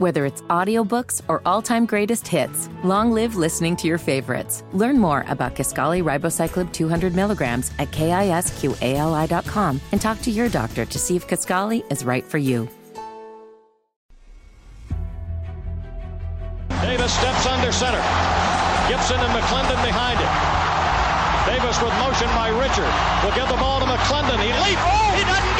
Whether it's audiobooks or all-time greatest hits, long live listening to your favorites. Learn more about Kisqali ribociclib 200 milligrams at kisqali.com and talk to your doctor to see if Kisqali is right for you. Davis steps under center. Gibson and McClendon behind him. Davis with motion by Richard. Will give the ball to McClendon. He leaps. Oh, he doesn't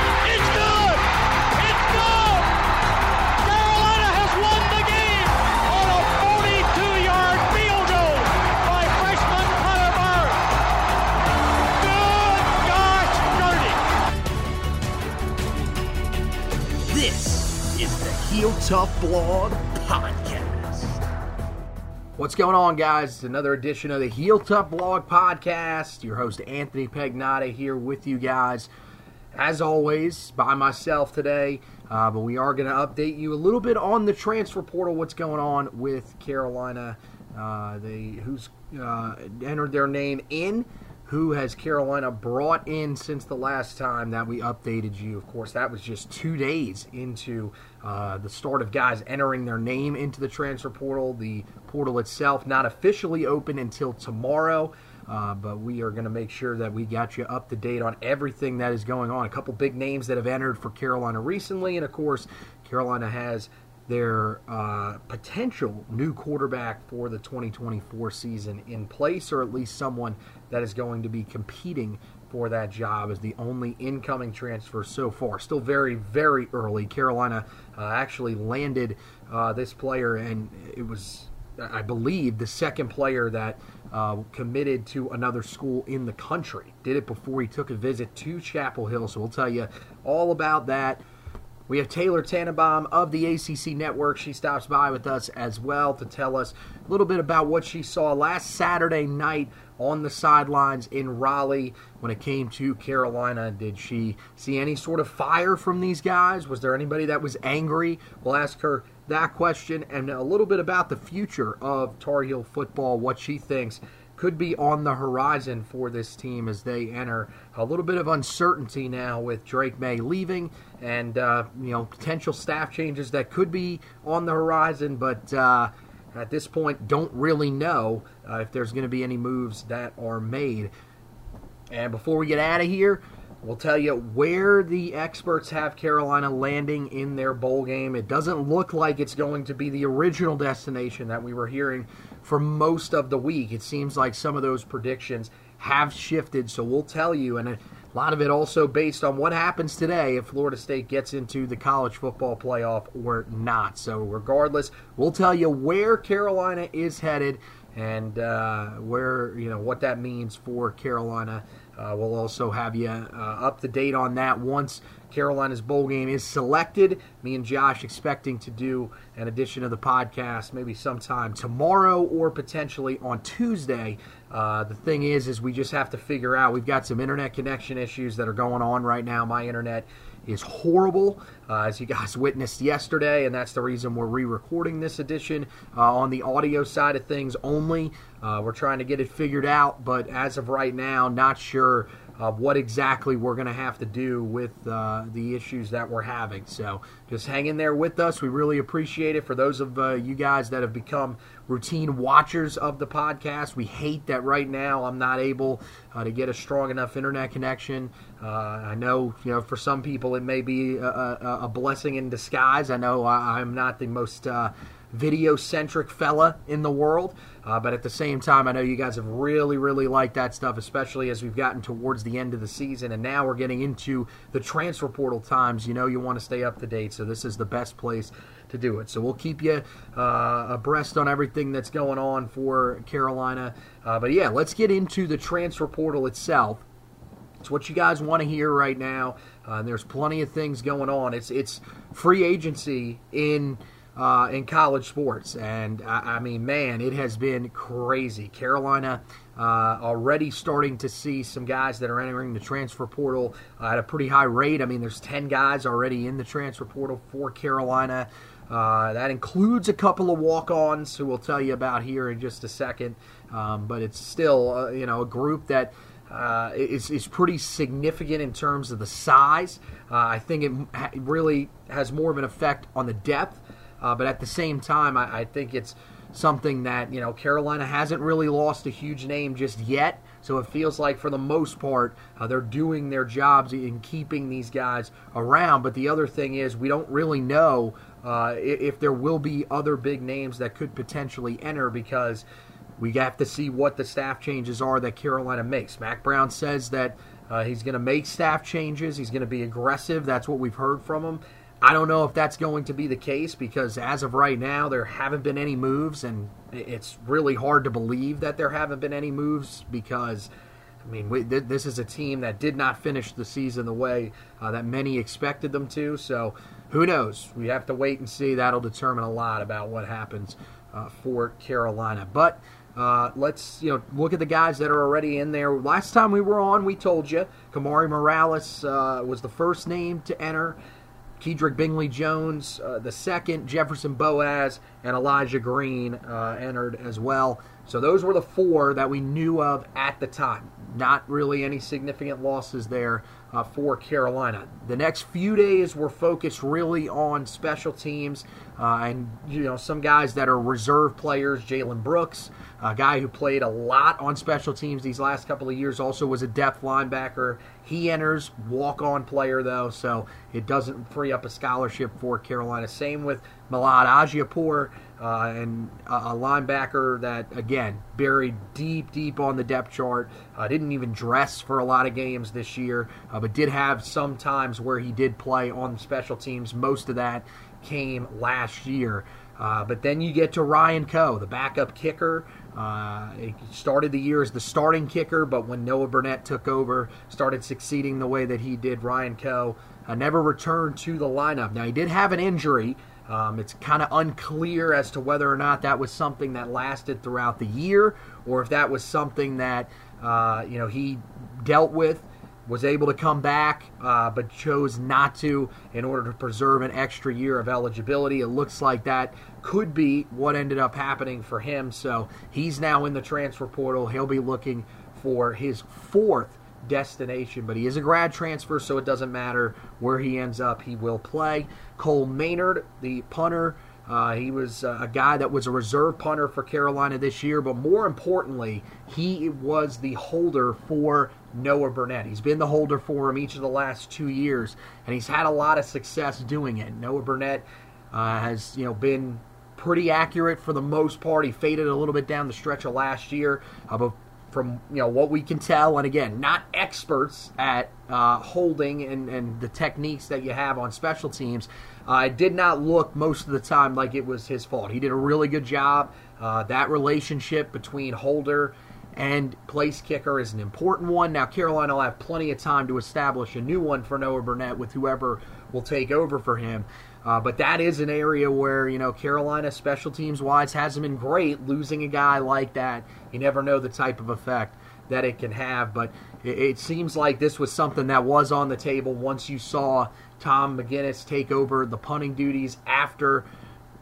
Heel Tough Blog Podcast. What's going on, guys? It's another edition of the Heel Tough Blog Podcast. Your host, Anthony Pagnotta, here with you guys. As always, by myself today, uh, but we are going to update you a little bit on the transfer portal, what's going on with Carolina, uh, they, who's uh, entered their name in, who has Carolina brought in since the last time that we updated you. Of course, that was just two days into uh, the start of guys entering their name into the transfer portal. The portal itself not officially open until tomorrow. Uh, but we are going to make sure that we got you up to date on everything that is going on. A couple big names that have entered for Carolina recently, and of course, Carolina has their uh, potential new quarterback for the 2024 season in place, or at least someone that is going to be competing for that job as the only incoming transfer so far. Still very, very early. Carolina uh, actually landed uh, this player, and it was, I believe, the second player that uh, committed to another school in the country. Did it before he took a visit to Chapel Hill. So we'll tell you all about that. We have Taylor Tannebaum of the ACC Network. She stops by with us as well to tell us a little bit about what she saw last Saturday night on the sidelines in Raleigh when it came to Carolina. Did she see any sort of fire from these guys? Was there anybody that was angry? We'll ask her that question and a little bit about the future of Tar Heel football, what she thinks could be on the horizon for this team as they enter a little bit of uncertainty now with Drake Maye leaving and uh, you know potential staff changes that could be on the horizon, but uh, at this point don't really know uh, if there's going to be any moves that are made. And before we get out of here, We'll tell you where the experts have Carolina landing in their bowl game. It doesn't look like it's going to be the original destination that we were hearing for most of the week. It seems like some of those predictions have shifted, so we'll tell you. And a lot of it also based on what happens today if Florida State gets into the college football playoff or not. So, regardless, we'll tell you where Carolina is headed and uh, where, you know, what that means for Carolina. Uh, we'll also have you uh, up to date on that once Carolina's bowl game is selected. Me and Josh expecting to do an edition of the podcast maybe sometime tomorrow or potentially on Tuesday. Uh, the thing is, is we just have to figure out. We've got some internet connection issues that are going on right now. My internet is horrible, uh, as you guys witnessed yesterday, and that's the reason we're re-recording this edition uh, on the audio side of things only. Uh, we're trying to get it figured out, but as of right now, not sure uh, what exactly we're going to have to do with uh, the issues that we're having. So just hang in there with us. We really appreciate it. For those of uh, you guys that have become routine watchers of the podcast, we hate that right now I'm not able uh, to get a strong enough internet connection. Uh, I know, you know, for some people it may be a, a, a blessing in disguise. I know I, am not the most uh, video centric fella in the world. Uh, but at the same time, I know you guys have really, really liked that stuff, especially as we've gotten towards the end of the season. And now we're getting into the transfer portal times. You know, you want to stay up to date. So this is the best place to do it. So we'll keep you uh, abreast on everything that's going on for Carolina. Uh, but yeah, let's get into the transfer portal itself. It's what you guys want to hear right now. Uh, there's plenty of things going on. It's it's free agency in uh, in college sports. And I, I, mean, man, it has been crazy. Carolina uh, already starting to see some guys that are entering the transfer portal uh, at a pretty high rate. I mean, there's 10 guys already in the transfer portal for Carolina. Uh, that includes a couple of walk-ons who we'll tell you about here in just a second. Um, but it's still, uh, you know, a group that uh, is, is pretty significant in terms of the size. Uh, I think it really has more of an effect on the depth uh, but at the same time, I, I, think it's something that, you know, Carolina hasn't really lost a huge name just yet. So it feels like, for the most part, uh, they're doing their jobs in keeping these guys around. But the other thing is, we don't really know uh, if there will be other big names that could potentially enter because we have to see what the staff changes are that Carolina makes. Mack Brown says that uh, he's going to make staff changes. He's going to be aggressive. That's what we've heard from him. I don't know if that's going to be the case because as of right now, there haven't been any moves, and it's really hard to believe that there haven't been any moves because, I mean, we, th- this is a team that did not finish the season the way uh, that many expected them to. So who knows? We have to wait and see. That'll determine a lot about what happens uh, for Carolina. But uh, let's you know look at the guys that are already in there. Last time we were on, we told you Kamari Morales uh, was the first name to enter. Kedrick Bingley Jones, uh, the second, Jefferson Boaz, and Elijah Green uh, entered as well. So those were the four that we knew of at the time. Not really any significant losses there uh, for Carolina. The next few days were focused really on special teams uh, and you know some guys that are reserve players. Jalen Brooks, a guy who played a lot on special teams these last couple of years, also was a depth linebacker. He enters walk-on player though, so it doesn't free up a scholarship for Carolina. Same with Milad Ajiapur, uh, and a, linebacker that again buried deep, deep on the depth chart. Uh, didn't even dress for a lot of games this year, uh, but did have some times where he did play on special teams. Most of that came last year. Uh, but then you get to Ryan Coe, the backup kicker. Uh, he started the year as the starting kicker, but when Noah Burnett took over, started succeeding the way that he did. Ryan Coe uh, never returned to the lineup. Now he did have an injury. Um, it's kind of unclear as to whether or not that was something that lasted throughout the year, or if that was something that uh, you know he dealt with was able to come back, uh, but chose not to in order to preserve an extra year of eligibility. It looks like that could be what ended up happening for him. So he's now in the transfer portal. He'll be looking for his fourth destination, but he is a grad transfer, so it doesn't matter where he ends up. He will play. Cole Maynard, the punter. Uh, he was uh, a guy that was a reserve punter for Carolina this year, but more importantly, he was the holder for Noah Burnett. He's been the holder for him each of the last two years, and he's had a lot of success doing it. Noah Burnett uh, has, you know, been pretty accurate for the most part. He faded a little bit down the stretch of last year, uh, but from you know what we can tell, and again, not experts at uh, holding and, and the techniques that you have on special teams. Uh, it did not look most of the time like it was his fault. He did a really good job. Uh, that relationship between holder and place kicker is an important one. Now, Carolina will have plenty of time to establish a new one for Noah Burnett with whoever will take over for him. Uh, but that is an area where, you know, Carolina special teams wise hasn't been great. Losing a guy like that, you never know the type of effect that it can have. But it, it seems like this was something that was on the table once you saw Tom McGinnis take over the punting duties after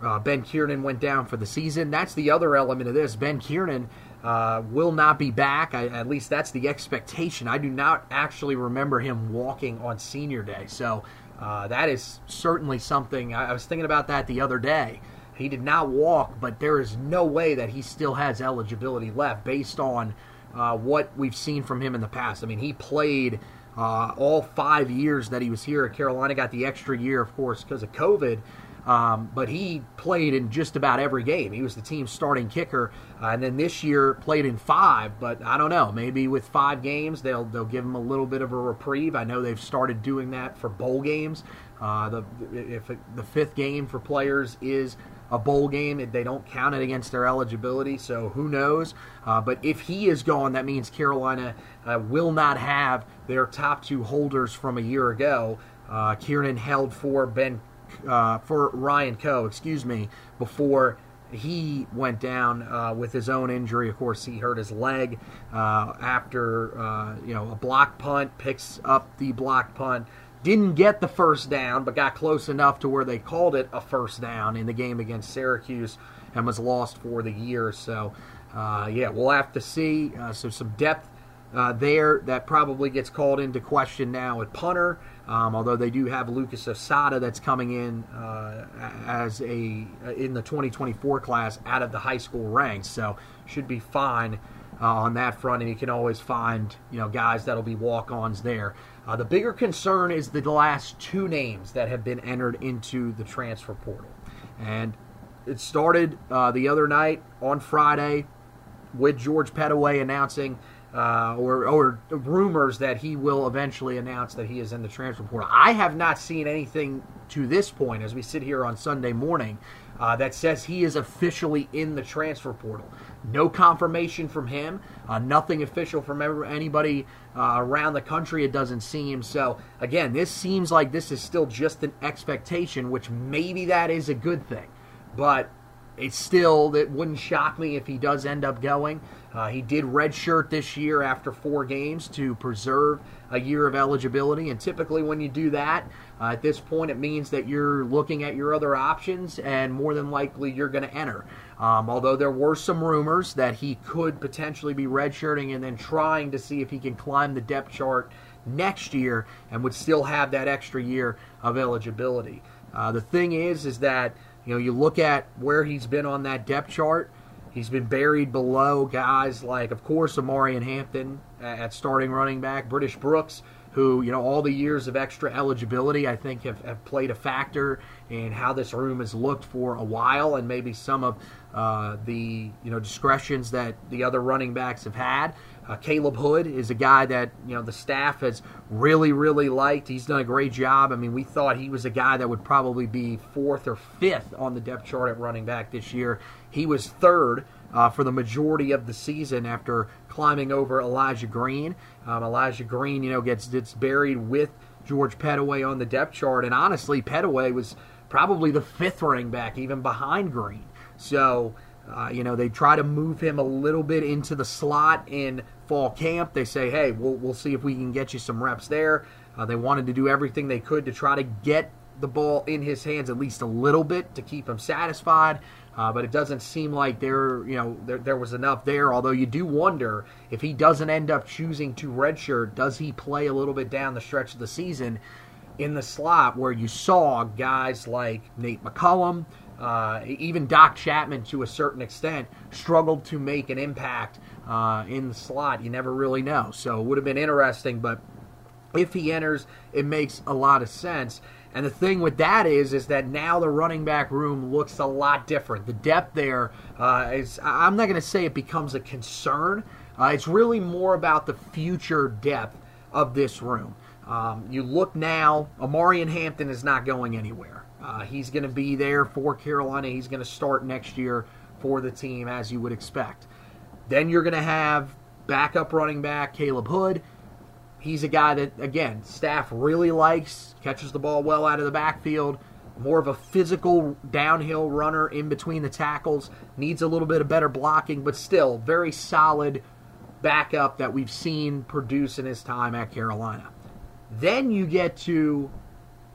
uh, Ben Kiernan went down for the season. That's the other element of this. Ben Kiernan uh, will not be back. I, at least that's the expectation. I do not actually remember him walking on senior day. So uh, that is certainly something. I, I, was thinking about that the other day. He did not walk, but there is no way that he still has eligibility left based on uh, what we've seen from him in the past. I mean, he played uh, all five years that he was here at Carolina, got the extra year, of course, because of COVID. Um, but he played in just about every game. He was the team's starting kicker, uh, and then this year played in five. But I don't know. Maybe with five games, they'll they'll give him a little bit of a reprieve. I know they've started doing that for bowl games. Uh, the if it, the fifth game for players is a bowl game, they don't count it against their eligibility. So who knows? Uh, but if he is gone, that means Carolina uh, will not have their top two holders from a year ago. Uh, Kiernan held for Ben uh, for Ryan Coe, excuse me, before he went down uh, with his own injury. Of course, he hurt his leg uh, after uh, you know a block punt, picks up the block punt. Didn't get the first down, but got close enough to where they called it a first down in the game against Syracuse and was lost for the year. So, uh, yeah, we'll have to see. Uh, so, some depth there that probably gets called into question now at punter. Um, although they do have Lucas Osada that's coming in uh, as a in the 2024 class out of the high school ranks, so should be fine uh, on that front. And you can always find you know guys that'll be walk-ons there. Uh, the bigger concern is the last two names that have been entered into the transfer portal, and it started uh, the other night on Friday with George Pettaway announcing uh, or, or rumors that he will eventually announce that he is in the transfer portal. I have not seen anything to this point as we sit here on Sunday morning uh, that says he is officially in the transfer portal. No confirmation from him, uh, nothing official from anybody uh, around the country, it doesn't seem. So, again, this seems like this is still just an expectation, which maybe that is a good thing. But it's still, it wouldn't shock me if he does end up going. Uh, he did redshirt this year after four games to preserve a year of eligibility. And typically, when you do that, uh, at this point, it means that you're looking at your other options, and more than likely, you're going to enter. Um, although there were some rumors that he could potentially be redshirting and then trying to see if he can climb the depth chart next year and would still have that extra year of eligibility. Uh, the thing is, is that you know you look at where he's been on that depth chart. He's been buried below guys like, of course, Omarion Hampton at starting running back, British Brooks, who, you know, all the years of extra eligibility, I think, have, have played a factor in how this room has looked for a while, and maybe some of uh, the, you know, discretions that the other running backs have had. Uh, Caleb Hood is a guy that you know the staff has really, really liked. He's done a great job. I mean, we thought he was a guy that would probably be fourth or fifth on the depth chart at running back this year. He was third uh, for the majority of the season after climbing over Elijah Green. Um, Elijah Green, you know, gets gets buried with George Pettaway on the depth chart, and honestly, Pettaway was probably the fifth running back, even behind Green. So. Uh, you know, they try to move him a little bit into the slot in fall camp. They say, hey, we'll, we'll see if we can get you some reps there. Uh, they wanted to do everything they could to try to get the ball in his hands at least a little bit to keep him satisfied. Uh, but it doesn't seem like there, you know, there, there was enough there. Although you do wonder if he doesn't end up choosing to redshirt, does he play a little bit down the stretch of the season in the slot where you saw guys like Nate McCullum, uh, even Doc Chapman to a certain extent struggled to make an impact uh, in the slot. You never really know. So it would have been interesting, but if he enters, it makes a lot of sense. And the thing with that is, is that now the running back room looks a lot different. The depth there uh, is, I'm not going to say it becomes a concern. Uh, it's really more about the future depth of this room. Um, you look now, Omarion Hampton is not going anywhere. Uh, he's going to be there for Carolina. He's going to start next year for the team, as you would expect. Then you're going to have backup running back Caleb Hood. He's a guy that, again, staff really likes, catches the ball well out of the backfield, more of a physical downhill runner in between the tackles, needs a little bit of better blocking, but still very solid backup that we've seen produce in his time at Carolina. Then you get to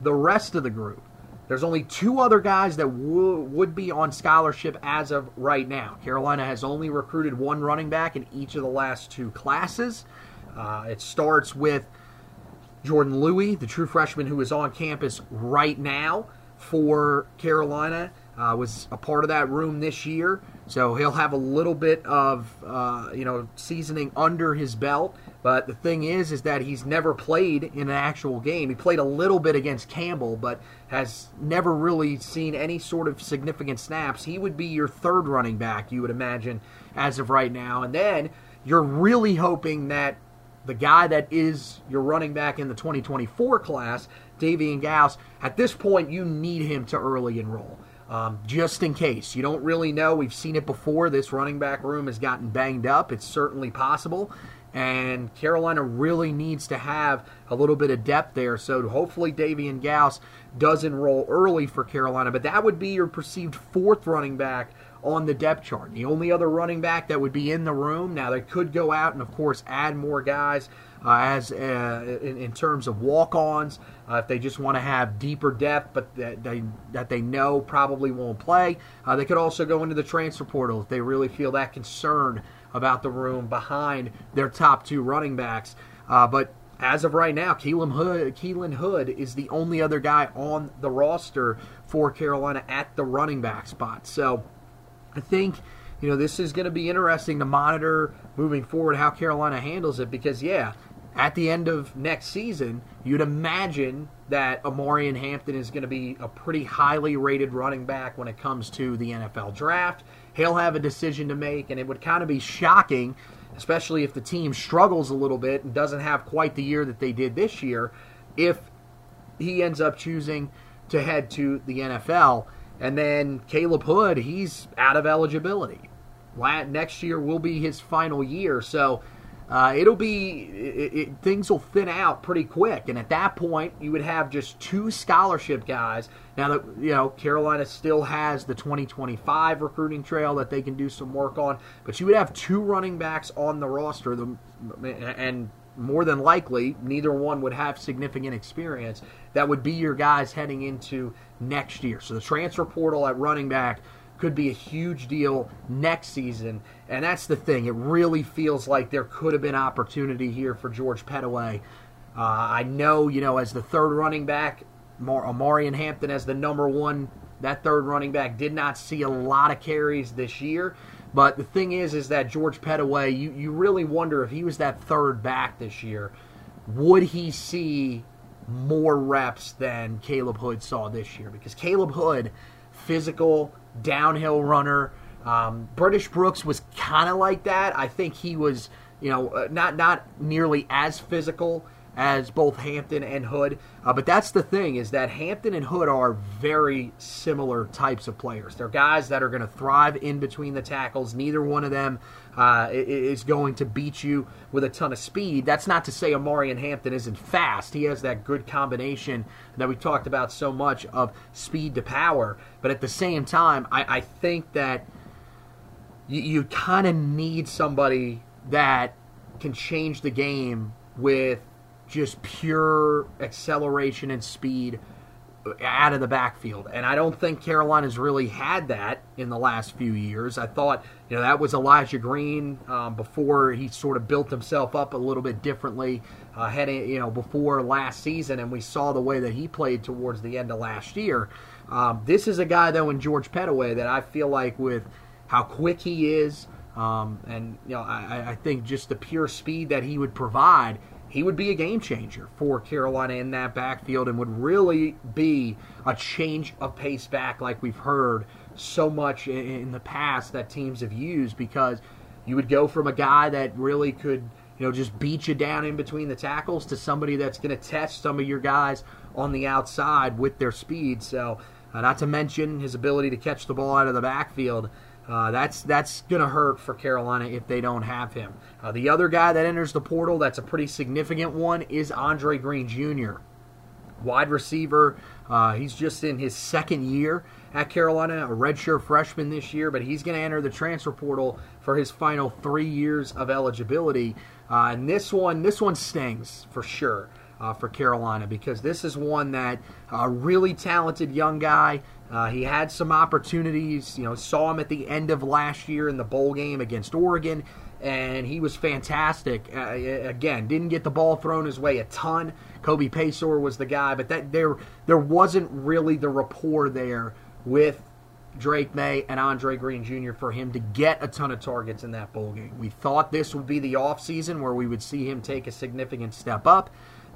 the rest of the group. there's only two other guys that w- would be on scholarship as of right now. Carolina has only recruited one running back in each of the last two classes. Uh, it starts with Jordan Louis, the true freshman who is on campus right now for Carolina, uh, was a part of that room this year. So he'll have a little bit of uh, you know seasoning under his belt. But the thing is, is that he's never played in an actual game. He played a little bit against Campbell, but has never really seen any sort of significant snaps. He would be your third running back, you would imagine, as of right now. And then you're really hoping that the guy that is your running back in the 2024 class, Davian Gauss, at this point you need him to early enroll. Um, just in case. You don't really know. We've seen it before. This running back room has gotten banged up. It's certainly possible and Carolina really needs to have a little bit of depth there. So hopefully Davian Gauss does enroll early for Carolina, but that would be your perceived fourth running back on the depth chart. The only other running back that would be in the room now they could go out and of course add more guys uh, as uh, in, in, terms of walk-ons uh, if they just want to have deeper depth, but that they that they know probably won't play. Uh, they could also go into the transfer portal if they really feel that concerned about the room behind their top two running backs. Uh, but as of right now, Keelan Hood, Keelan Hood is the only other guy on the roster for Carolina at the running back spot. So I think you know this is going to be interesting to monitor moving forward how Carolina handles it because yeah, at the end of next season, you'd imagine that Omarion Hampton is going to be a pretty highly rated running back when it comes to the NFL draft he'll have a decision to make, and it would kind of be shocking, especially if the team struggles a little bit and doesn't have quite the year that they did this year, if he ends up choosing to head to the NFL. And then Caleb Hood, he's out of eligibility. Next year will be his final year, so uh, it'll be it, it, things will thin out pretty quick, and at that point, you would have just two scholarship guys. Now that you know Carolina still has the 2025 recruiting trail that they can do some work on, but you would have two running backs on the roster, the, and more than likely, neither one would have significant experience. That would be your guys heading into next year. So the transfer portal at running back could be a huge deal next season. And that's the thing. It really feels like there could have been opportunity here for George Pettaway. Uh, I know, you know, as the third running back, Mar- Omarion Hampton as the number one, that third running back did not see a lot of carries this year. But the thing is, is that George Pettaway, you, you really wonder if he was that third back this year, would he see more reps than Caleb Hood saw this year? Because Caleb Hood, physical, downhill runner. Um, British Brooks was kind of like that. I think he was, you know, uh, not not nearly as physical as both Hampton and Hood. Uh, but that's the thing is that Hampton and Hood are very similar types of players. They're guys that are going to thrive in between the tackles. Neither one of them uh, is going to beat you with a ton of speed. That's not to say Omarion Hampton isn't fast. He has that good combination that we talked about so much of speed to power. But at the same time, I, I think that you, you kind of need somebody that can change the game with just pure acceleration and speed out of the backfield. And I don't think Carolina's really had that in the last few years. I thought, you know, that was Elijah Green um, before he sort of built himself up a little bit differently, uh, heading, you know, before last season. And we saw the way that he played towards the end of last year. Um, this is a guy, though, in George Pettaway that I feel like with how quick he is, um, and you know, I, I think just the pure speed that he would provide he would be a game changer for Carolina in that backfield and would really be a change of pace back like we've heard so much in the past that teams have used because you would go from a guy that really could you know just beat you down in between the tackles to somebody that's going to test some of your guys on the outside with their speed. So uh, not to mention his ability to catch the ball out of the backfield uh, that's that's going to hurt for Carolina if they don't have him. Uh, the other guy that enters the portal that's a pretty significant one is Andre Green Jr. Wide receiver. Uh, he's just in his second year at Carolina, a redshirt freshman this year, but he's going to enter the transfer portal for his final three years of eligibility. Uh, and this one, this one stings for sure. uh, for Carolina because this is one that a uh, really talented young guy. Uh, he had some opportunities. You know, saw him at the end of last year in the bowl game against Oregon, and he was fantastic. Uh, again, didn't get the ball thrown his way a ton. Kobe Paysour was the guy, but that there there wasn't really the rapport there with Drake Maye and Andre Green Jr. for him to get a ton of targets in that bowl game. We thought this would be the offseason where we would see him take a significant step up.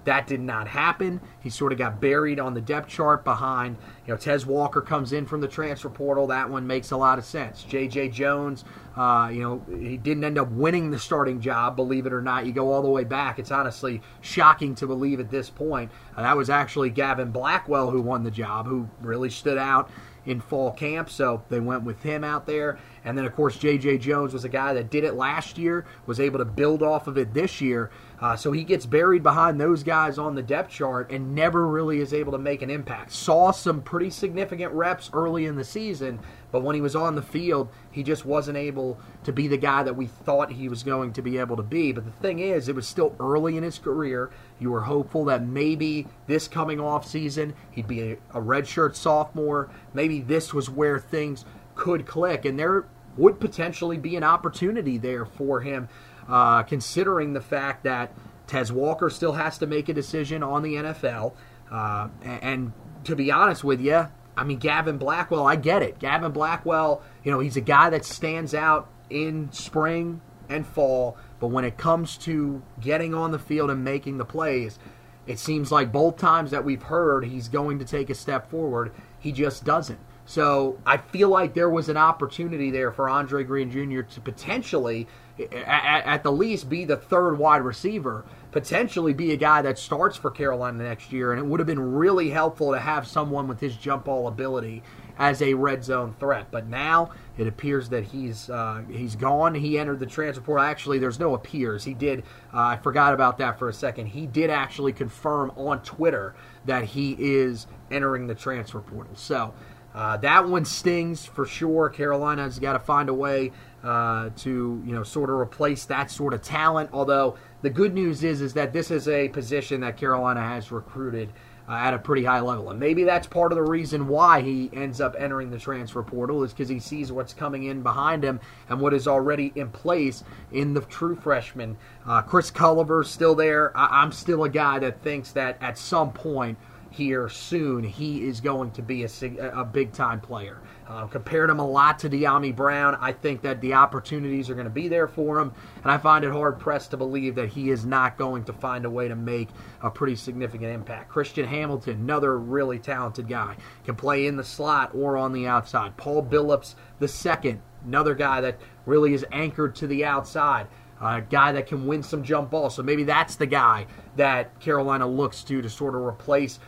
That did not happen. He sort of got buried on the depth chart behind, you know, Tez Walker comes in from the transfer portal. That one makes a lot of sense. J.J. Jones, uh, you know, he didn't end up winning the starting job, believe it or not. You go all the way back. It's honestly shocking to believe at this point. Uh, that was actually Gavin Blackwell who won the job, who really stood out in fall camp, so they went with him out there. And then, of course, J.J. Jones was a guy that did it last year, was able to build off of it this year. Uh, so he gets buried behind those guys on the depth chart and never really is able to make an impact. Saw some pretty significant reps early in the season, but when he was on the field, he just wasn't able to be the guy that we thought he was going to be able to be. But the thing is, it was still early in his career. You were hopeful that maybe this coming off season, he'd be a, a redshirt sophomore. Maybe this was where things could click, and there would potentially be an opportunity there for him, uh, considering the fact that Tez Walker still has to make a decision on the NFL. Uh, and, and to be honest with you, I mean, Gavin Blackwell, I get it. Gavin Blackwell, you know, he's a guy that stands out in spring and fall, but when it comes to getting on the field and making the plays, it seems like both times that we've heard he's going to take a step forward, he just doesn't. So I feel like there was an opportunity there for Andre Green Jr. to potentially, at, at, the least, be the third wide receiver, potentially be a guy that starts for Carolina next year. And it would have been really helpful to have someone with his jump ball ability as a red zone threat. But now it appears that he's uh, he's gone. He entered the transfer portal. Actually, there's no appears. He did. Uh, I forgot about that for a second. He did actually confirm on Twitter that he is entering the transfer portal. So uh, that one stings for sure. Carolina's got to find a way uh, to you know sort of replace that sort of talent. Although the good news is is that this is a position that Carolina has recruited uh, at a pretty high level, and maybe that's part of the reason why he ends up entering the transfer portal is because he sees what's coming in behind him and what is already in place in the true freshman. Uh, Chris Culliver's still there. I- I'm still a guy that thinks that at some point here soon, he is going to be a, a big time player. Uh, compared him a lot to Dyami Brown. I think that the opportunities are going to be there for him, and I find it hard pressed to believe that he is not going to find a way to make a pretty significant impact. Christian Hamilton, another really talented guy, can play in the slot or on the outside. Paul Billups, the second, another guy that really is anchored to the outside. A guy that can win some jump balls. So maybe that's the guy that Carolina looks to to sort of replace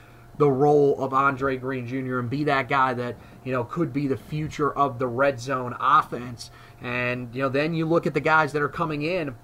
the role of Andre Green Jr. and be that guy that you know could be the future of the red zone offense. And you know, then you look at the guys that are coming in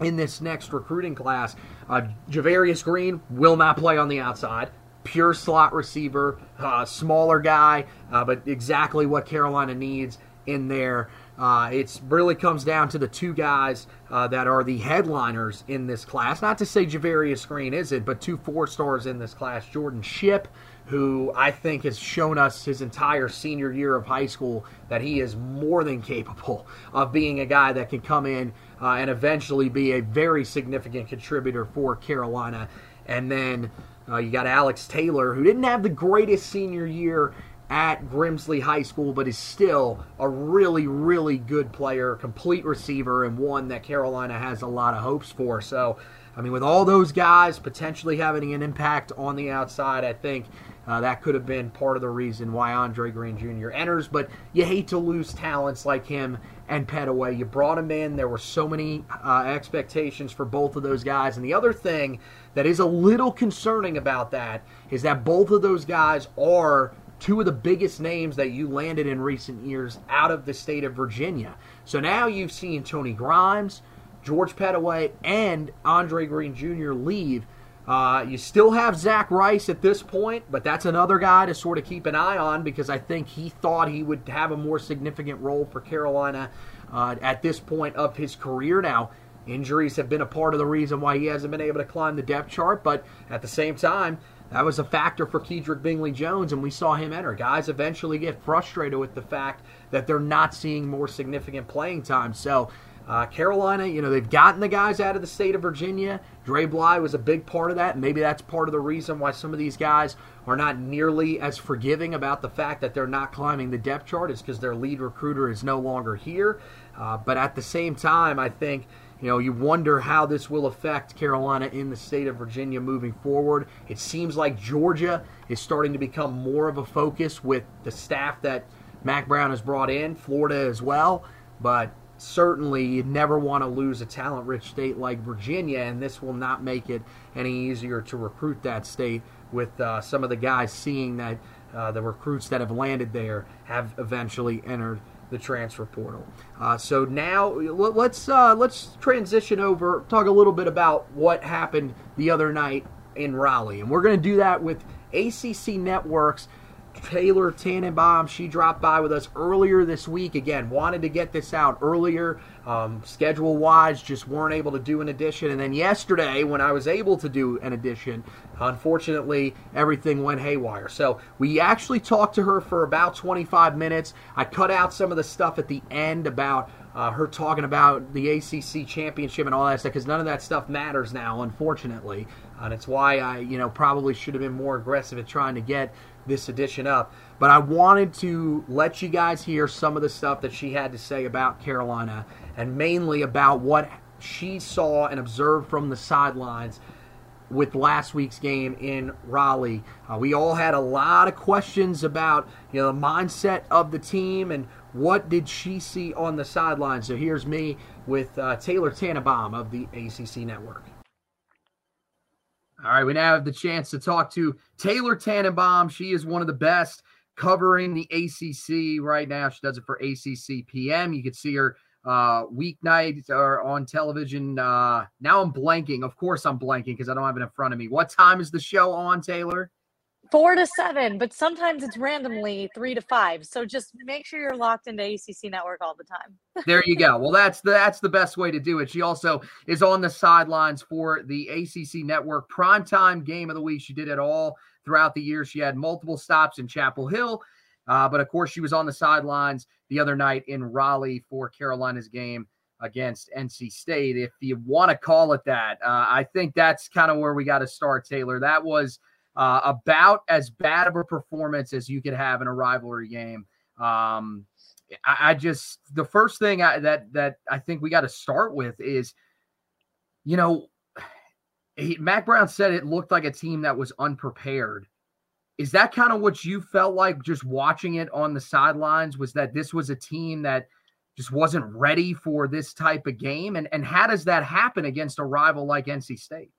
in this next recruiting class. Uh, Javarius Green will not play on the outside. Pure slot receiver, uh, smaller guy, uh, but exactly what Carolina needs in there. Uh, it really comes down to the two guys uh, that are the headliners in this class. Not to say Javarius Green isn't, but two four stars in this class. Jordan Shipp, who I think has shown us his entire senior year of high school that he is more than capable of being a guy that can come in uh, and eventually be a very significant contributor for Carolina. And then uh, you got Alex Taylor, who didn't have the greatest senior year at Grimsley High School, but is still a really, really good player, complete receiver, and one that Carolina has a lot of hopes for. So, I mean, with all those guys potentially having an impact on the outside, I think uh, that could have been part of the reason why Andre Green Jr. enters. But you hate to lose talents like him and Pettaway. You brought him in. There were so many uh, expectations for both of those guys. And the other thing that is a little concerning about that is that both of those guys are two of the biggest names that you landed in recent years out of the state of Virginia. So now you've seen Tony Grimes, George Pettaway, and Andre Green Jr. leave. Uh, you still have Zach Rice at this point, but that's another guy to sort of keep an eye on because I think he thought he would have a more significant role for Carolina uh, at this point of his career. Now, Injuries have been a part of the reason why he hasn't been able to climb the depth chart, but at the same time, that was a factor for Kedrick Bingley Jones, and we saw him enter. Guys eventually get frustrated with the fact that they're not seeing more significant playing time. So, uh, Carolina, you know, they've gotten the guys out of the state of Virginia. Dre Bly was a big part of that. Maybe that's part of the reason why some of these guys are not nearly as forgiving about the fact that they're not climbing the depth chart, is because their lead recruiter is no longer here. Uh, but at the same time, I think you know, you wonder how this will affect Carolina in the state of Virginia moving forward. It seems like Georgia is starting to become more of a focus with the staff that Mack Brown has brought in, Florida as well. But certainly, you never want to lose a talent rich state like Virginia, and this will not make it any easier to recruit that state with uh, some of the guys seeing that uh, the recruits that have landed there have eventually entered the transfer portal. Uh, so now let's uh, let's transition over, talk a little bit about what happened the other night in Raleigh, and we're going to do that with ACC Networks Taylor Tannebaum. She dropped by with us earlier this week. Again, wanted to get this out earlier. Um, schedule wise, just weren't able to do an edition. And then yesterday, when I was able to do an edition, unfortunately, everything went haywire. So we actually talked to her for about 25 minutes. I cut out some of the stuff at the end about uh, her talking about the ACC championship and all that stuff because none of that stuff matters now, unfortunately. And it's why I, you know, probably should have been more aggressive at trying to get this edition up. But I wanted to let you guys hear some of the stuff that she had to say about Carolina and mainly about what she saw and observed from the sidelines with last week's game in Raleigh. Uh, we all had a lot of questions about you know the mindset of the team and what did she see on the sidelines. So here's me with uh, Taylor Tannebaum of the ACC Network. All right, we now have the chance to talk to Taylor Tannebaum. She is one of the best covering the ACC right now. She does it for ACC PM. You can see her uh, weeknight or on television. Uh, now I'm blanking. Of course, I'm blanking because I don't have it in front of me. What time is the show on, Taylor? Four to seven, but sometimes it's randomly three to five. So just make sure you're locked into ACC Network all the time. there you go. Well, that's the that's the best way to do it. She also is on the sidelines for the ACC Network primetime game of the week. She did it all throughout the year. She had multiple stops in Chapel Hill, uh, but of course she was on the sidelines the other night in Raleigh for Carolina's game against NC State. If you want to call it that, uh, I think that's kind of where we got to start, Taylor. That was uh, about as bad of a performance as you could have in a rivalry game. Um, I, I, just the first thing I, that that I think we got to start with is, you know, he, Mack Brown said it looked like a team that was unprepared. Is that kind of what you felt like just watching it on the sidelines? Was that this was a team that just wasn't ready for this type of game? And and how does that happen against a rival like NC State?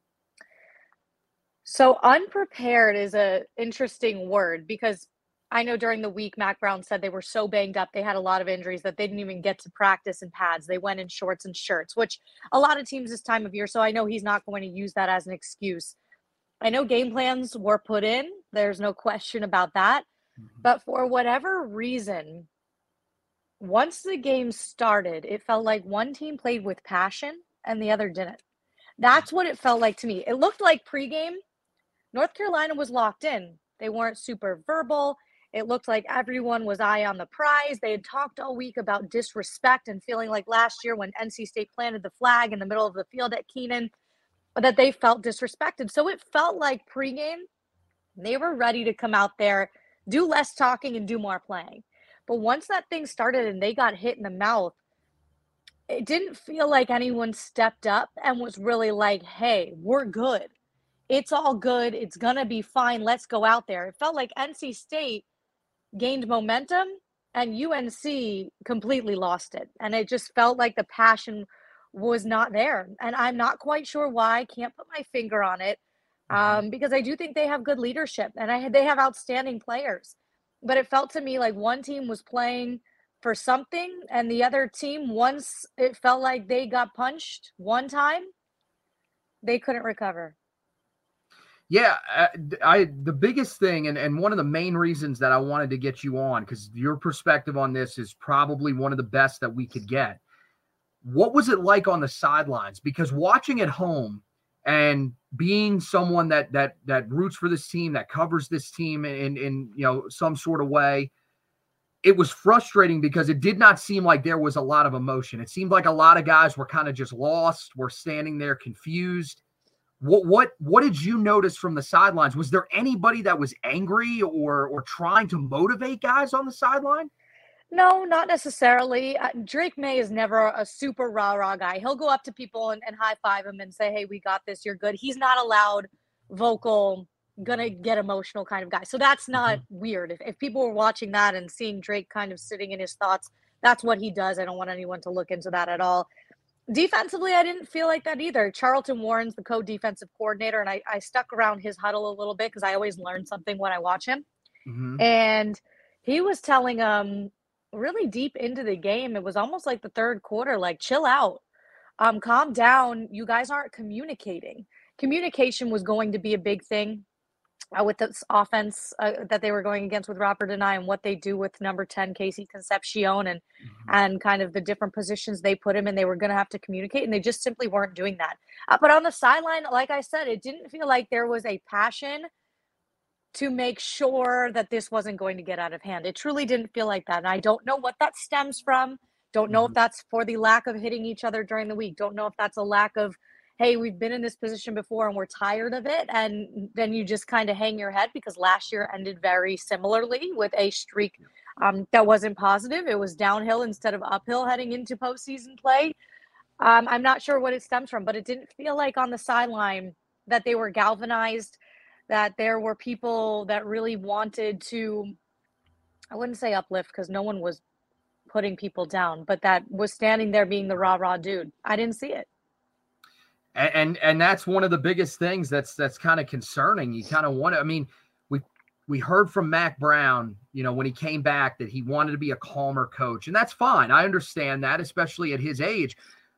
So unprepared is a interesting word because I know during the week Mack Brown said they were so banged up, they had a lot of injuries that they didn't even get to practice in pads. They went in shorts and shirts, which a lot of teams this time of year. So I know he's not going to use that as an excuse. I know game plans were put in. There's no question about that. Mm-hmm. But for whatever reason, once the game started, it felt like one team played with passion and the other didn't. That's what it felt like to me. It looked like pregame North Carolina was locked in. They weren't super verbal. It looked like everyone was eye on the prize. They had talked all week about disrespect and feeling like last year when NC State planted the flag in the middle of the field at Kenan, that they felt disrespected. So it felt like pregame, they were ready to come out there, do less talking, and do more playing. But once that thing started and they got hit in the mouth, it didn't feel like anyone stepped up and was really like, hey, we're good it's all good. It's going to be fine. Let's go out there. It felt like NC State gained momentum and UNC completely lost it. And it just felt like the passion was not there. And I'm not quite sure why. I can't put my finger on it mm-hmm. um, because I do think they have good leadership and I they have outstanding players. But it felt to me like one team was playing for something and the other team once it felt like they got punched one time they couldn't recover yeah, I, uh, I, the biggest thing and, and one of the main reasons that I wanted to get you on because your perspective on this is probably one of the best that we could get. What was it like on the sidelines? Because watching at home and being someone that that that roots for this team, that covers this team in in you know some sort of way, it was frustrating because it did not seem like there was a lot of emotion. It seemed like a lot of guys were kind of just lost, were standing there confused. What what what did you notice from the sidelines? Was there anybody that was angry or or trying to motivate guys on the sideline? No, not necessarily. Uh, Drake Maye is never a super rah rah guy. He'll go up to people and, and high five them and say, "Hey, we got this. You're good." He's not a loud, vocal, gonna get emotional kind of guy. So that's not mm-hmm. weird. If if people were watching that and seeing Drake kind of sitting in his thoughts, that's what he does. I don't want anyone to look into that at all. Defensively, I didn't feel like that either. Charlton Warren's the co-defensive coordinator, and I, I stuck around his huddle a little bit because I always learn something when I watch him. Mm-hmm. And he was telling them really deep into the game. It was almost like the third quarter, like chill out, um, calm down. You guys aren't communicating. Communication was going to be a big thing uh, with this offense uh, that they were going against with Robert Anae, and what they do with number 10 KC Concepcion and mm-hmm. and kind of the different positions they put him in they were going to have to communicate and they just simply weren't doing that. Uh, but on the sideline like I said it didn't feel like there was a passion to make sure that this wasn't going to get out of hand. It truly didn't feel like that and I don't know what that stems from. Don't know mm-hmm. if that's for the lack of hitting each other during the week. Don't know if that's a lack of hey, we've been in this position before and we're tired of it. And then you just kind of hang your head because last year ended very similarly with a streak um, that wasn't positive. It was downhill instead of uphill heading into postseason play. Um, I'm not sure what it stems from, but it didn't feel like on the sideline that they were galvanized, that there were people that really wanted to, I wouldn't say uplift because no one was putting people down, but that was standing there being the rah rah dude. I didn't see it and, and and that's one of the biggest things that's that's kind of concerning. You kind of want to. I mean, we we heard from Mack Brown, you know, when he came back that he wanted to be a calmer coach, and that's fine. I understand that, especially at his age.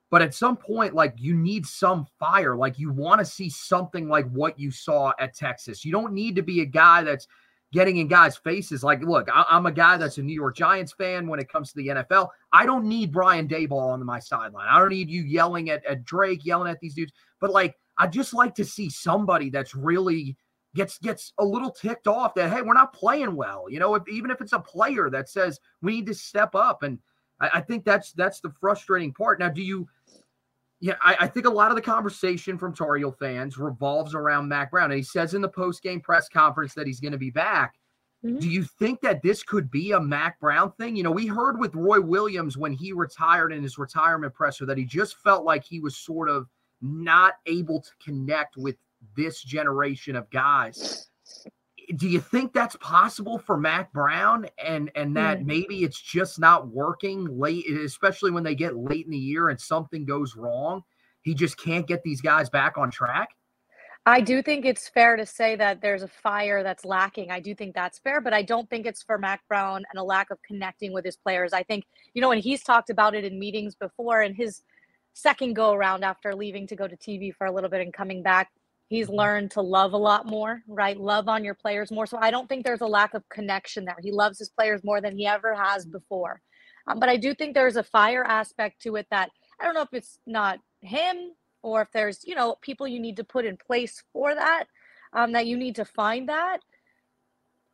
But at some point, like you need some fire. Like you want to see something like what you saw at Texas. You don't need to be a guy that's getting in guys' faces. Like, look, I, am a guy that's a New York Giants fan when it comes to the NFL. I don't need Brian Daboll on my sideline. I don't need you yelling at, at Drake, yelling at these dudes. But like, I just like to see somebody that's really gets gets a little ticked off that hey, we're not playing well. You know, if, even if it's a player that says we need to step up, and I, I think that's that's the frustrating part. Now, do you? Yeah, I, I, think a lot of the conversation from Tar Heel fans revolves around Mack Brown. And he says in the post game press conference that he's going to be back. Mm-hmm. Do you think that this could be a Mack Brown thing? You know, we heard with Roy Williams when he retired in his retirement presser that he just felt like he was sort of not able to connect with this generation of guys do you think that's possible for Mack Brown and and that mm. maybe it's just not working late especially when they get late in the year and something goes wrong he just can't get these guys back on track I do think it's fair to say that there's a fire that's lacking. I do think that's fair, but I don't think it's for Mack Brown and a lack of connecting with his players. I think, you know, and he's talked about it in meetings before and his second go around after leaving to go to TV for a little bit and coming back, He's mm-hmm. learned to love a lot more, right? Love on your players more. So I don't think there's a lack of connection there. He loves his players more than he ever has before. Um, but I do think there's a fire aspect to it that I don't know if it's not him or if there's, you know, people you need to put in place for that, um, that you need to find that.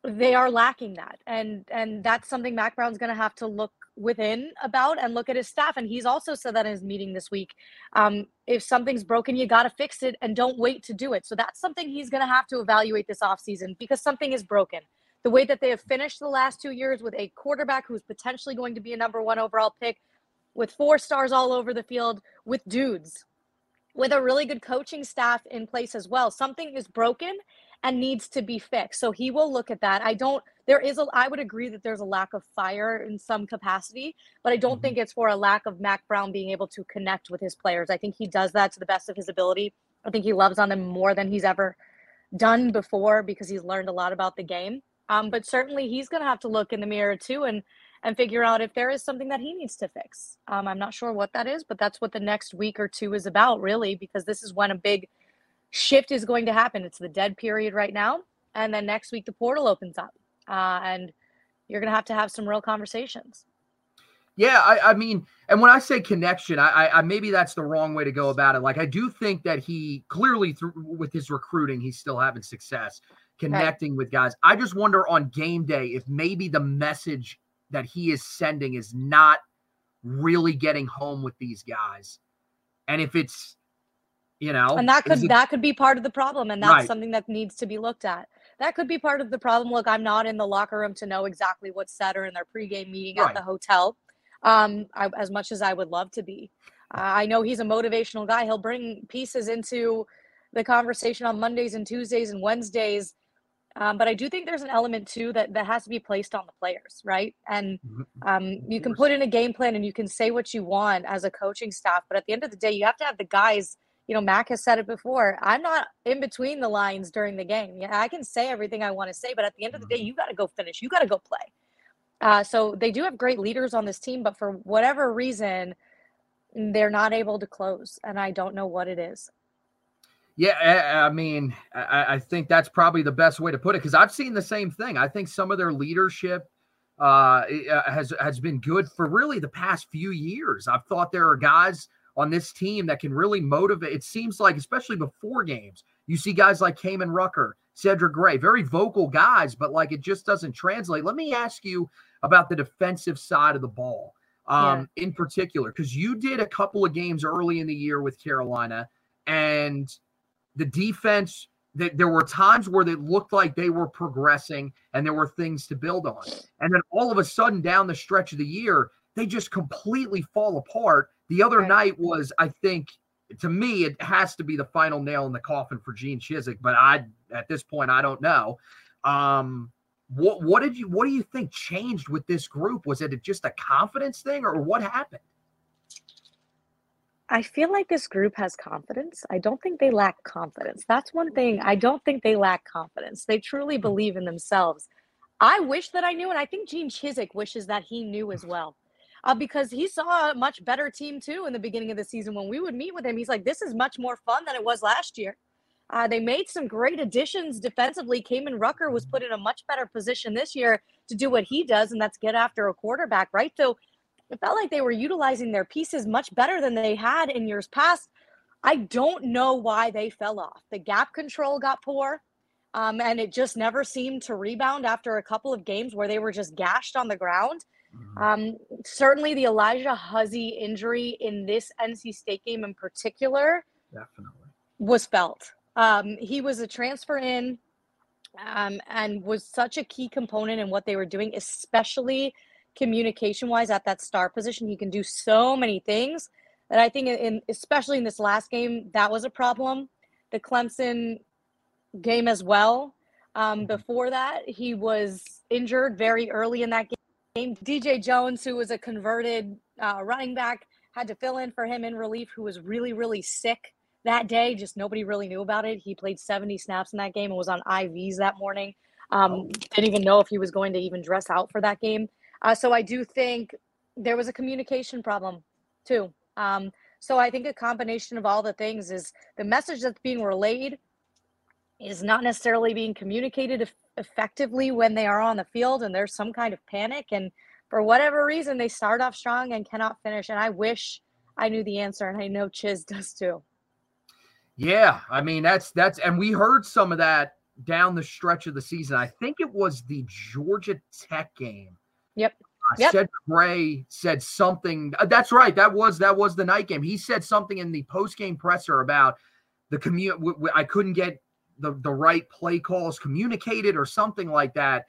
They are lacking that. And and that's something Mack Brown's gonna have to look within about and look at his staff. And he's also said that in his meeting this week. Um, if something's broken, you got to fix it and don't wait to do it. So that's something he's going to have to evaluate this offseason because something is broken. The way that they have finished the last two years with a quarterback who's potentially going to be a number one overall pick, with four stars all over the field, with dudes, with a really good coaching staff in place as well. Something is broken and needs to be fixed. So he will look at that. I don't there is a I would agree that there's a lack of fire in some capacity, but I don't mm-hmm. think it's for a lack of Mack Brown being able to connect with his players. I think he does that to the best of his ability. I think he loves on them more than he's ever done before because he's learned a lot about the game. Um, but certainly he's going to have to look in the mirror too and and figure out if there is something that he needs to fix. Um, I'm not sure what that is, but that's what the next week or two is about, really, because this is when a big shift is going to happen. It's the dead period right now, and then next week the portal opens up uh, and you're going to have to have some real conversations. Yeah, I, I, mean, and when I say connection, I, I, maybe that's the wrong way to go about it. Like, I do think that he clearly, through with his recruiting, he's still having success connecting right. with guys. I just wonder on game day if maybe the message that he is sending is not really getting home with these guys, and if it's, you know, and that could it, that could be part of the problem, and that's right. something that needs to be looked at. That could be part of the problem. Look, I'm not in the locker room to know exactly what's said or in their pregame meeting right. at the hotel um, I, as much as I would love to be. Uh, I know he's a motivational guy. He'll bring pieces into the conversation on Mondays and Tuesdays and Wednesdays. Um, but I do think there's an element too that that has to be placed on the players, right? And mm-hmm. um, you can put in a game plan and you can say what you want as a coaching staff, but at the end of the day, you have to have the guys. You know, Mack has said it before. I'm not in between the lines during the game. Yeah, I can say everything I want to say, but at the end of the day, mm-hmm. you got to go finish. You got to go play. Uh, so they do have great leaders on this team, but for whatever reason, they're not able to close, and I don't know what it is. Yeah, I mean, I, think that's probably the best way to put it because I've seen the same thing. I think some of their leadership uh, uh, has has been good for really the past few years. I've thought there are guys on this team that can really motivate. It seems like, especially before games, you see guys like Kaimon Rucker, Cedric Gray, very vocal guys, but like it just doesn't translate. Let me ask you about the defensive side of the ball um, yeah. in particular, because you did a couple of games early in the year with Carolina, and the defense. That there were times where it looked like they were progressing and there were things to build on. And then all of a sudden, down the stretch of the year, they just completely fall apart. The other right. night was, I think, to me, it has to be the final nail in the coffin for Gene Chizik, but I at this point I don't know. Um, what what did you what do you think changed with this group? Was it just a confidence thing, or what happened? I feel like this group has confidence. I don't think they lack confidence. That's one thing. I don't think they lack confidence. They truly hmm. believe in themselves. I wish that I knew, and I think Gene Chizik wishes that he knew as well uh, because he saw a much better team too in the beginning of the season. When we would meet with him, he's like, "This is much more fun than it was last year." Uh, they made some great additions defensively. Kaimon Rucker was put in a much better position this year to do what he does, and that's get after a quarterback, right? So it felt like they were utilizing their pieces much better than they had in years past. I don't know why they fell off. The gap control got poor, um, and it just never seemed to rebound after a couple of games where they were just gashed on the ground. Mm-hmm. Um, certainly, the Alijah Huzzie injury in this NC State game in particular definitely was felt. Um, he was a transfer in um, and was such a key component in what they were doing, especially communication wise at that star position. He can do so many things that I think, in especially in this last game, that was a problem. The Clemson game as well. Um, mm-hmm. before that, he was injured very early in that game game. DJ Jones, who was a converted uh, running back, had to fill in for him in relief, who was really, really sick that day. Just nobody really knew about it. He played 70 snaps in that game and was on IVs that morning. Um, didn't even know if he was going to even dress out for that game. Uh, so I do think there was a communication problem too. Um, so I think a combination of all the things is the message that's being relayed is not necessarily being communicated effectively when they are on the field and there's some kind of panic and for whatever reason they start off strong and cannot finish and i wish i knew the answer and i know chiz does too yeah i mean that's that's and we heard some of that down the stretch of the season i think it was the georgia tech game yep uh, yep. Cedric Gray said something. Uh, that's right. That was that was the night game. He said something in the post game presser about the commute. W- w- I couldn't get the the right play calls communicated or something like that.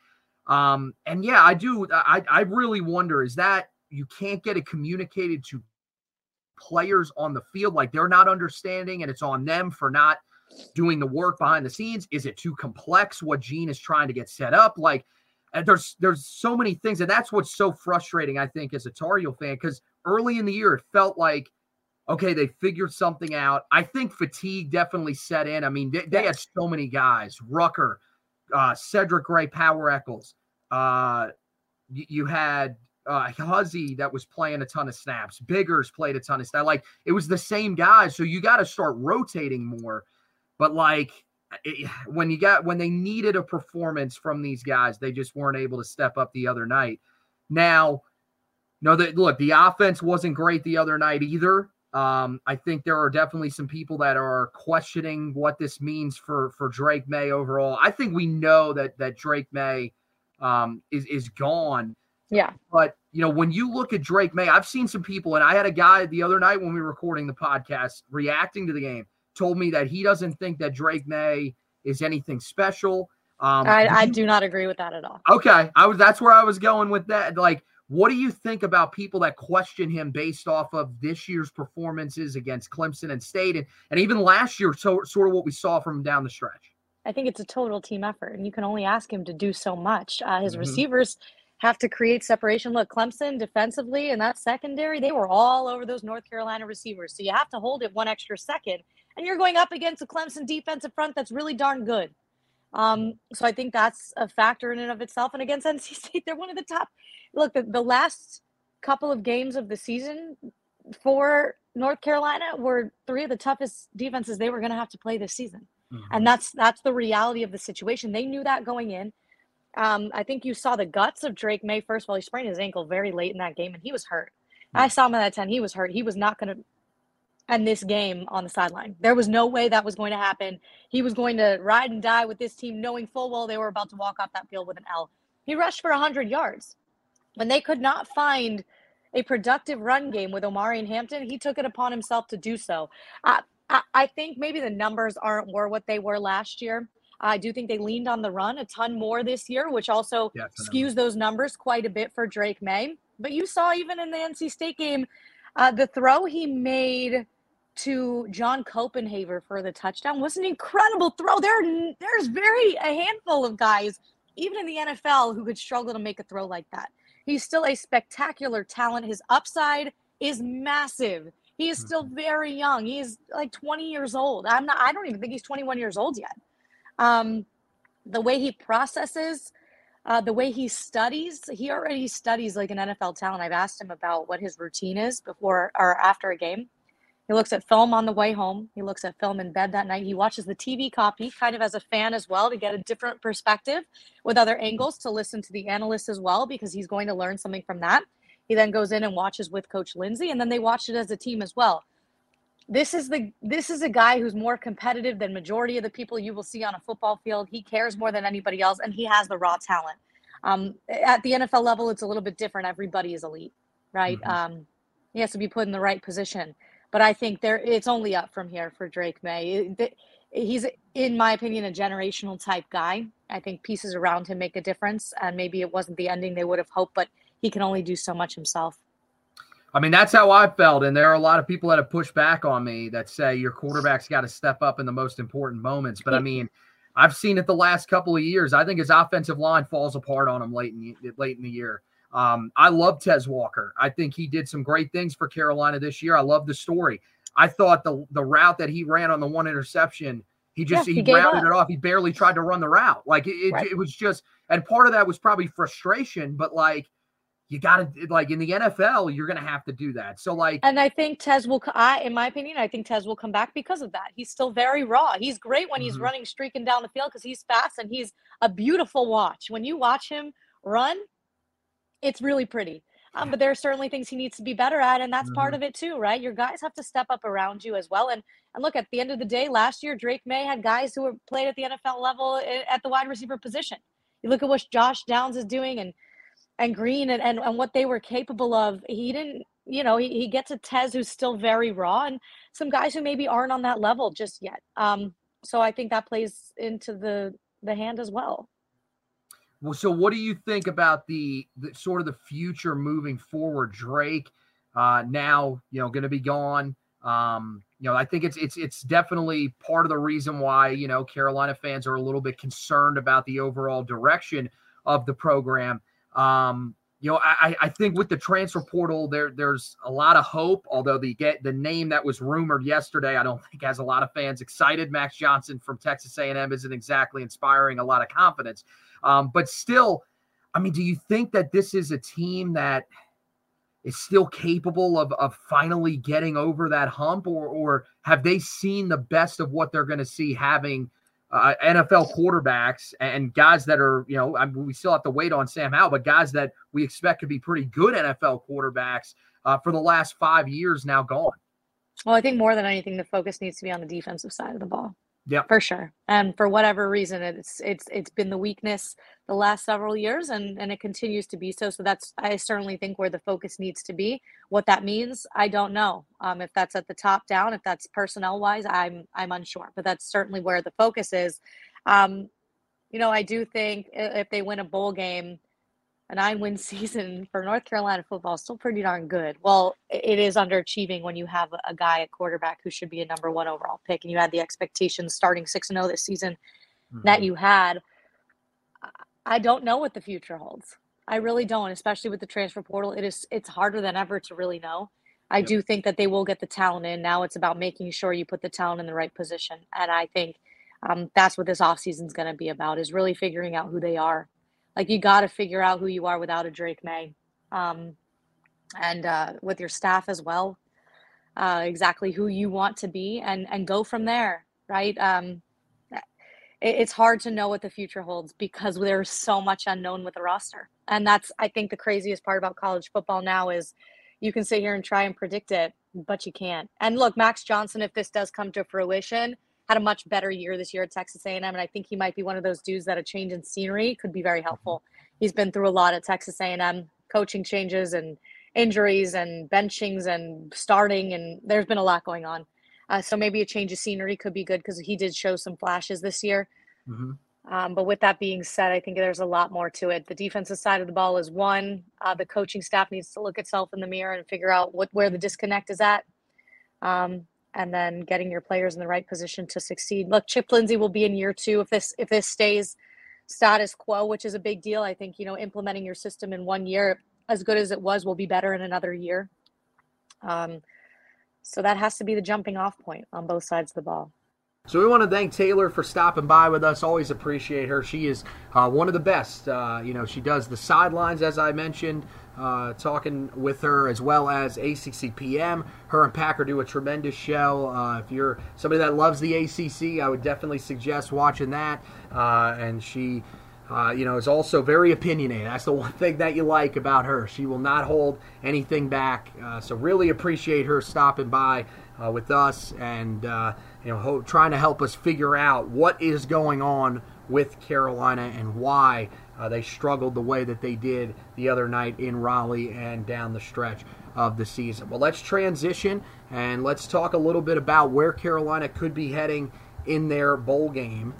Um, and yeah, I do. I I really wonder is that you can't get it communicated to players on the field, like they're not understanding, and it's on them for not doing the work behind the scenes. Is it too complex? What Gene is trying to get set up, like. And there's there's so many things, and that's what's so frustrating, I think, as a Tar Heel fan, because early in the year it felt like okay, they figured something out. I think fatigue definitely set in. I mean, they, they had so many guys Rucker, uh, Cedric Gray, Power Echols. Uh, you, you had uh, Huzzie that was playing a ton of snaps. Biggers played a ton of snaps. Like it was the same guys. So you got to start rotating more. But like it, when you got when they needed a performance from these guys, they just weren't able to step up the other night. Now, No, that look, the offense wasn't great the other night either. Um, I think there are definitely some people that are questioning what this means for for Drake Maye overall. I think we know that that Drake Maye um, is is gone. Yeah. But you know, when you look at Drake Maye, I've seen some people, and I had a guy the other night when we were recording the podcast reacting to the game, told me that he doesn't think that Drake Maye is anything special. Um, I, I do not agree with that at all. Okay, I was that's where I was going with that. Like what do you think about people that question him based off of this year's performances against Clemson and State and, and even last year, so, sort of what we saw from him down the stretch? I think it's a total team effort, and you can only ask him to do so much. Uh, his mm-hmm. receivers have to create separation. Look, Clemson defensively and that secondary, they were all over those North Carolina receivers. So you have to hold it one extra second. And you're going up against a Clemson defensive front that's really darn good. Um, so I think that's a factor in and of itself. And against NC State, they're one of the top. Look, the, the last couple of games of the season for North Carolina were three of the toughest defenses they were going to have to play this season. Mm-hmm. And that's that's the reality of the situation. They knew that going in. Um, I think you saw the guts of Drake Maye. first of all. He sprained his ankle very late in that game, and he was hurt. Mm-hmm. I saw him at that 10. He was hurt. He was not going to and this game on the sideline. There was no way that was going to happen. He was going to ride and die with this team, knowing full well they were about to walk off that field with an L. He rushed for 100 yards. When they could not find a productive run game with Omarion Hampton, he took it upon himself to do so. I, I, I think maybe the numbers aren't were what they were last year. I do think they leaned on the run a ton more this year, which also skews those numbers quite a bit for Drake Maye. But you saw even in the NC State game, uh, the throw he made to John Copenhaver for the touchdown was an incredible throw. There, there's very a handful of guys, even in the NFL, who could struggle to make a throw like that. He's still a spectacular talent. His upside is massive. He is still mm-hmm. very young. He's like 20 years old. I'm not. I don't even think he's 21 years old yet. Um, the way he processes, uh, the way he studies, he already studies like an NFL talent. I've asked him about what his routine is before or after a game he looks at film on the way home. He looks at film in bed that night. He watches the TV copy kind of as a fan as well to get a different perspective with other angles to listen to the analysts as well because he's going to learn something from that. He then goes in and watches with Coach Lindsey and then they watch it as a team as well. This is the this is a guy who's more competitive than majority of the people you will see on a football field. He cares more than anybody else and he has the raw talent. Um, at the NFL level, it's a little bit different. Everybody is elite, right? Mm-hmm. Um, he has to be put in the right position but I think there it's only up from here for Drake Maye. He's, in my opinion, a generational type guy. I think pieces around him make a difference, and maybe it wasn't the ending they would have hoped, but he can only do so much himself. I mean, that's how I felt. And there are a lot of people that have pushed back on me that say your quarterback's got to step up in the most important moments. But I mean, I've seen it the last couple of years. I think his offensive line falls apart on him late in late in the year. Um, I love Tez Walker. I think he did some great things for Carolina this year. I love the story. I thought the the route that he ran on the one interception, he just yeah, he, he routed up. it off. He barely tried to run the route. Like it, it, right. it was just, and part of that was probably frustration. But like you got to like in the NFL, you're going to have to do that. So like, and I think Tez will. I, in my opinion, I think Tez will come back because of that. He's still very raw. He's great when he's mm-hmm. running, streaking down the field because he's fast and he's a beautiful watch. When you watch him run, it's really pretty. Um, but there are certainly things he needs to be better at, and that's mm-hmm. part of it too, right? Your guys have to step up around you as well. And and look, at the end of the day, last year Drake Maye had guys who were played at the NFL level eh, at the wide receiver position. You look at what Josh Downs is doing, and and Green, and and, and what they were capable of. He didn't, you know, he, he gets a Tez who's still very raw, and some guys who maybe aren't on that level just yet. Um, so I think that plays into the the hand as well. Well, so what do you think about the, the sort of the future moving forward? Drake uh, now, you know, going to be gone. Um, you know, I think it's it's it's definitely part of the reason why you know Carolina fans are a little bit concerned about the overall direction of the program. Um, you know, I, I think with the transfer portal, there there's a lot of hope. Although the get the name that was rumored yesterday, I don't think has a lot of fans excited. Max Johnson from Texas A&M isn't exactly inspiring a lot of confidence. Um, but still, I mean, do you think that this is a team that is still capable of, of finally getting over that hump, or or have they seen the best of what they're going to see having uh, NFL quarterbacks and guys that are, you know, I mean, we still have to wait on Sam Howell, but guys that we expect to be pretty good NFL quarterbacks uh, for the last five years now gone. Well, I think more than anything, the focus needs to be on the defensive side of the ball. Yeah, for sure. And for whatever reason, it's it's it's been the weakness the last several years, and and it continues to be so. So that's I certainly think where the focus needs to be. What that means, I don't know. Um, if that's at the top down, if that's personnel wise, I'm I'm unsure. But that's certainly where the focus is. Um, you know, I do think if they win a bowl game, a nine win season for North Carolina football is still pretty darn good. Well, it is underachieving when you have a guy at quarterback who should be a number one overall pick and you had the expectations starting 6 0 this season mm-hmm. that you had. I don't know what the future holds. I really don't, especially with the transfer portal. It is it's harder than ever to really know. I yep. do think that they will get the talent in. Now it's about making sure you put the talent in the right position. And I think um, that's what this offseason is going to be about is really figuring out who they are like you got to figure out who you are without a Drake Maye, um, and uh, with your staff as well, uh, exactly who you want to be, and and go from there. Right? Um, it, it's hard to know what the future holds because there's so much unknown with the roster, and that's I think the craziest part about college football now is you can sit here and try and predict it, but you can't. And look, Max Johnson, if this does come to fruition, had a much better year this year at Texas A&M, and I think he might be one of those dudes that a change in scenery could be very mm-hmm. helpful. He's been through a lot at Texas A&M, coaching changes and injuries and benchings and starting, and there's been a lot going on. Uh, so maybe a change of scenery could be good because he did show some flashes this year. Mm-hmm. Um, but with that being said, I think there's a lot more to it. The defensive side of the ball is one. Uh, the coaching staff needs to look itself in the mirror and figure out what where the disconnect is at. Um, and then getting your players in the right position to succeed. Look, Chip Lindsey will be in year two if this if this stays status quo, which is a big deal. I think you know implementing your system in one year, as good as it was, will be better in another year. Um, so that has to be the jumping off point on both sides of the ball. So we want to thank Taylor for stopping by with us. Always appreciate her. She is uh, one of the best. Uh, you know, she does the sidelines, as I mentioned uh, talking with her as well as ACCPM. Her and Packer do a tremendous show. Uh, if you're somebody that loves the ACC, I would definitely suggest watching that. Uh, and she, uh, you know, is also very opinionated. That's the one thing that you like about her. She will not hold anything back. Uh, so really appreciate her stopping by uh, with us and you know ho- trying to help us figure out what is going on with Carolina and why uh, they struggled the way that they did the other night in Raleigh and down the stretch of the season. Well, let's transition and let's talk a little bit about where Carolina could be heading in their bowl game.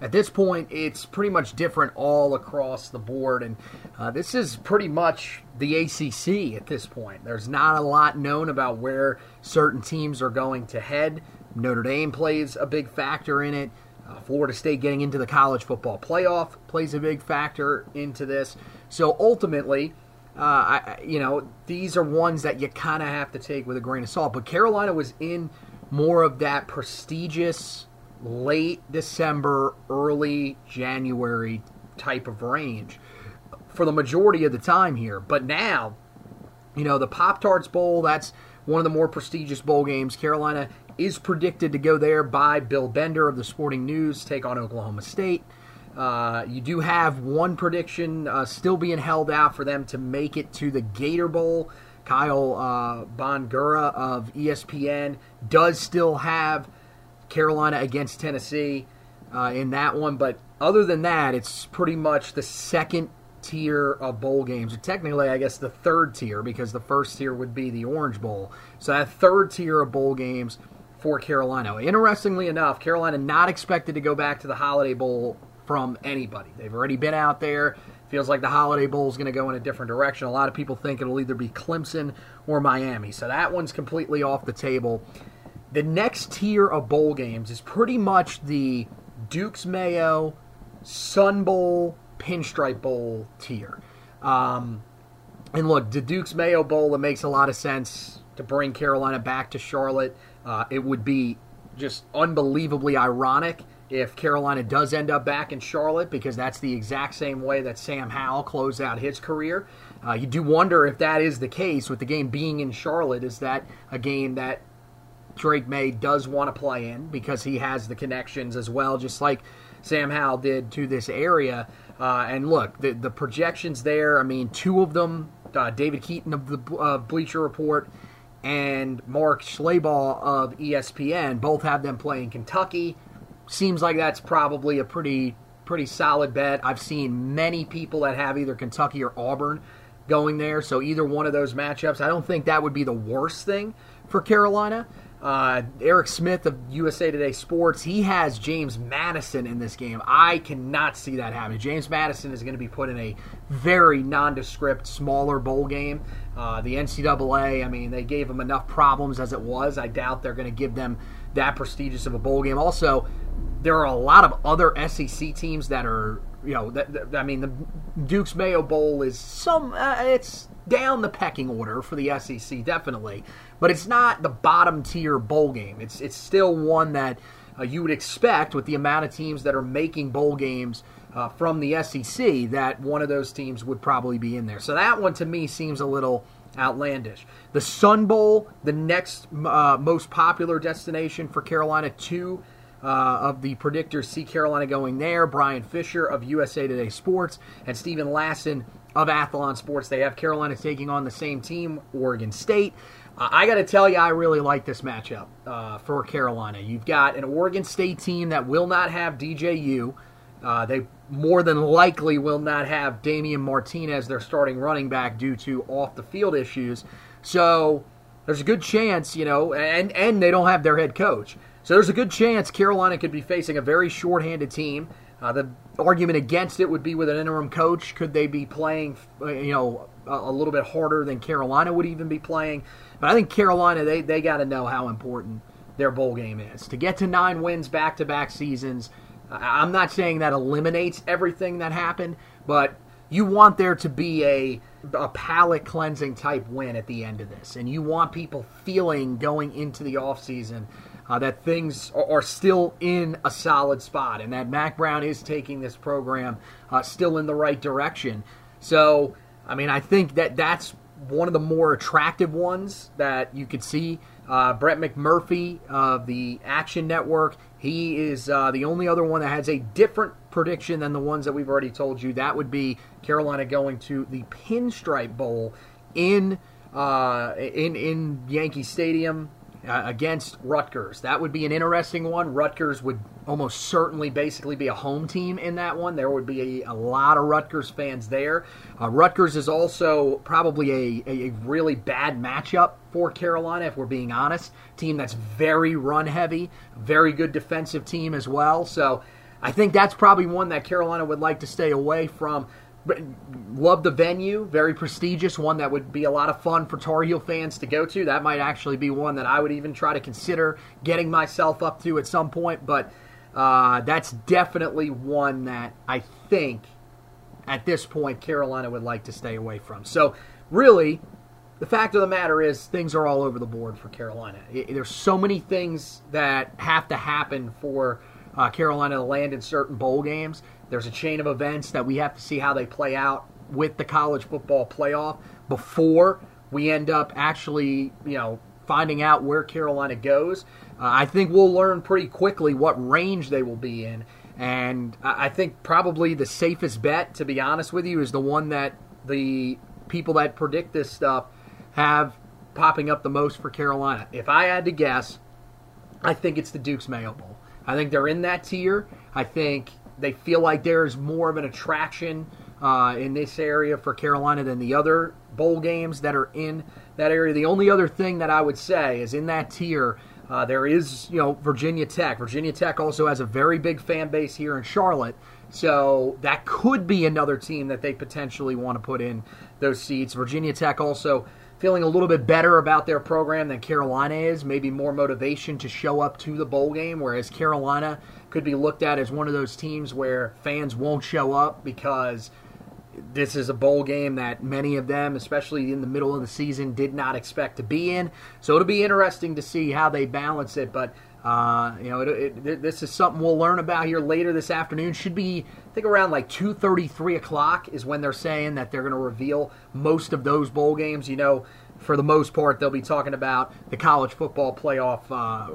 At this point, it's pretty much different all across the board, and uh, this is pretty much the ACC at this point. There's not a lot known about where certain teams are going to head. Notre Dame plays a big factor in it. Uh, Florida State getting into the college football playoff plays a big factor into this. So ultimately, uh, I, you know, these are ones that you kind of have to take with a grain of salt. But Carolina was in more of that prestigious late December, early January type of range for the majority of the time here. But now, you know, the Pop Tarts Bowl, that's one of the more prestigious bowl games. Carolina is predicted to go there by Bill Bender of the Sporting News, take on Oklahoma State. Uh, you do have one prediction uh, still being held out for them to make it to the Gator Bowl. Kyle uh, Bonagura of ESPN does still have Carolina against Tennessee uh, in that one, but other than that, it's pretty much the second tier of bowl games. Or Technically, I guess the third tier because the first tier would be the Orange Bowl. So that third tier of bowl games for Carolina. Interestingly enough, Carolina not expected to go back to the Holiday Bowl from anybody. They've already been out there. Feels like the Holiday Bowl is going to go in a different direction. A lot of people think it'll either be Clemson or Miami. So that one's completely off the table. The next tier of bowl games is pretty much the Duke's Mayo, Sun Bowl, Pinstripe Bowl tier. Um, and look, the Duke's Mayo Bowl, it makes a lot of sense to bring Carolina back to Charlotte. Uh, it would be just unbelievably ironic if Carolina does end up back in Charlotte because that's the exact same way that Sam Howell closed out his career. Uh, you do wonder if that is the case with the game being in Charlotte. Is that a game that Drake Maye does want to play in because he has the connections as well, just like Sam Howell did to this area. Uh, and look, the, the projections there, I mean, two of them, uh, David Kenyon of the uh, Bleacher Report and Mark Schlabach of ESPN, both have them playing Kentucky. Seems like that's probably a pretty pretty solid bet. I've seen many people that have either Kentucky or Auburn going there, so either one of those matchups, I don't think that would be the worst thing for Carolina. Uh, Eric Smith of USA Today Sports, he has James Madison in this game. I cannot see that happening. James Madison is going to be put in a very nondescript, smaller bowl game. Uh, the NCAA, I mean, they gave them enough problems as it was. I doubt they're going to give them that prestigious of a bowl game. Also, there are a lot of other SEC teams that are, you know, that, that, I mean, the Duke's Mayo Bowl is some, uh, it's down the pecking order for the SEC, definitely, but it's not the bottom tier bowl game. It's it's still one that uh, you would expect with the amount of teams that are making bowl games. Uh, from the SEC, that one of those teams would probably be in there. So that one to me seems a little outlandish. The Sun Bowl, the next uh, most popular destination for Carolina, two uh, of the predictors see Carolina going there. Brian Fisher of USA Today Sports and Steven Lassan of Athlon Sports. They have Carolina taking on the same team, Oregon State. I got to tell you, I really like this matchup uh, for Carolina. You've got an Oregon State team that will not have DJU. Uh, they more than likely will not have Damien Martinez, their starting running back, due to off the field issues. So there's a good chance, you know, and, and they don't have their head coach. So there's a good chance Carolina could be facing a very shorthanded team. Uh, the argument against it would be with an interim coach. Could they be playing, uh, you know, a, a, little bit harder than Carolina would even be playing? But I think Carolina, they, they got to know how important their bowl game is. To get to nine wins back to back seasons, I'm not saying that eliminates everything that happened, but you want there to be a, a palate cleansing type win at the end of this. And you want people feeling going into the offseason uh, that things are, are, still in a solid spot and that Mack Brown is taking this program uh, still in the right direction. So, I mean, I think that that's one of the more attractive ones that you could see. Uh, Brett McMurphy of the Action Network, he is uh, the only other one that has a different prediction than the ones that we've already told you. That would be Carolina going to the Pinstripe Bowl in uh, in in Yankee Stadium uh, against Rutgers. That would be an interesting one. Rutgers would almost certainly basically be a home team in that one. There would be a, a lot of Rutgers fans there. Uh, Rutgers is also probably a, a, a, really bad matchup for Carolina, if we're being honest. Team that's very run heavy, very good defensive team as well. So I think that's probably one that Carolina would like to stay away from love the venue, very prestigious, one that would be a lot of fun for Tar Heel fans to go to. That might actually be one that I would even try to consider getting myself up to at some point, but uh, that's definitely one that I think at this point Carolina would like to stay away from. So, really, the fact of the matter is things are all over the board for Carolina. There's so many things that have to happen for uh, Carolina to land in certain bowl games there's a chain of events that we have to see how they play out with the college football playoff before we end up actually, you know, finding out where Carolina goes. Uh, I think we'll learn pretty quickly what range they will be in. And I think probably the safest bet, to be honest with you, is the one that the people that predict this stuff have popping up the most for Carolina. If I had to guess, I think it's the Duke's Mayo Bowl. I think they're in that tier. I think they feel like there's more of an attraction uh, in this area for Carolina than the other bowl games that are in that area. The only other thing that I would say is in that tier, uh, there is you know Virginia Tech. Virginia Tech also has a very big fan base here in Charlotte, so that could be another team that they potentially want to put in those seats. Virginia Tech also feeling a little bit better about their program than Carolina is, maybe more motivation to show up to the bowl game, whereas Carolina could be looked at as one of those teams where fans won't show up because this is a bowl game that many of them, especially in the middle of the season, did not expect to be in. So it'll be interesting to see how they balance it. But uh, you know, it, it, this is something we'll learn about here later this afternoon. Should be, I think, around like two thirty, three o'clock is when they're saying that they're going to reveal most of those bowl games. You know, for the most part, they'll be talking about the college football playoff, uh,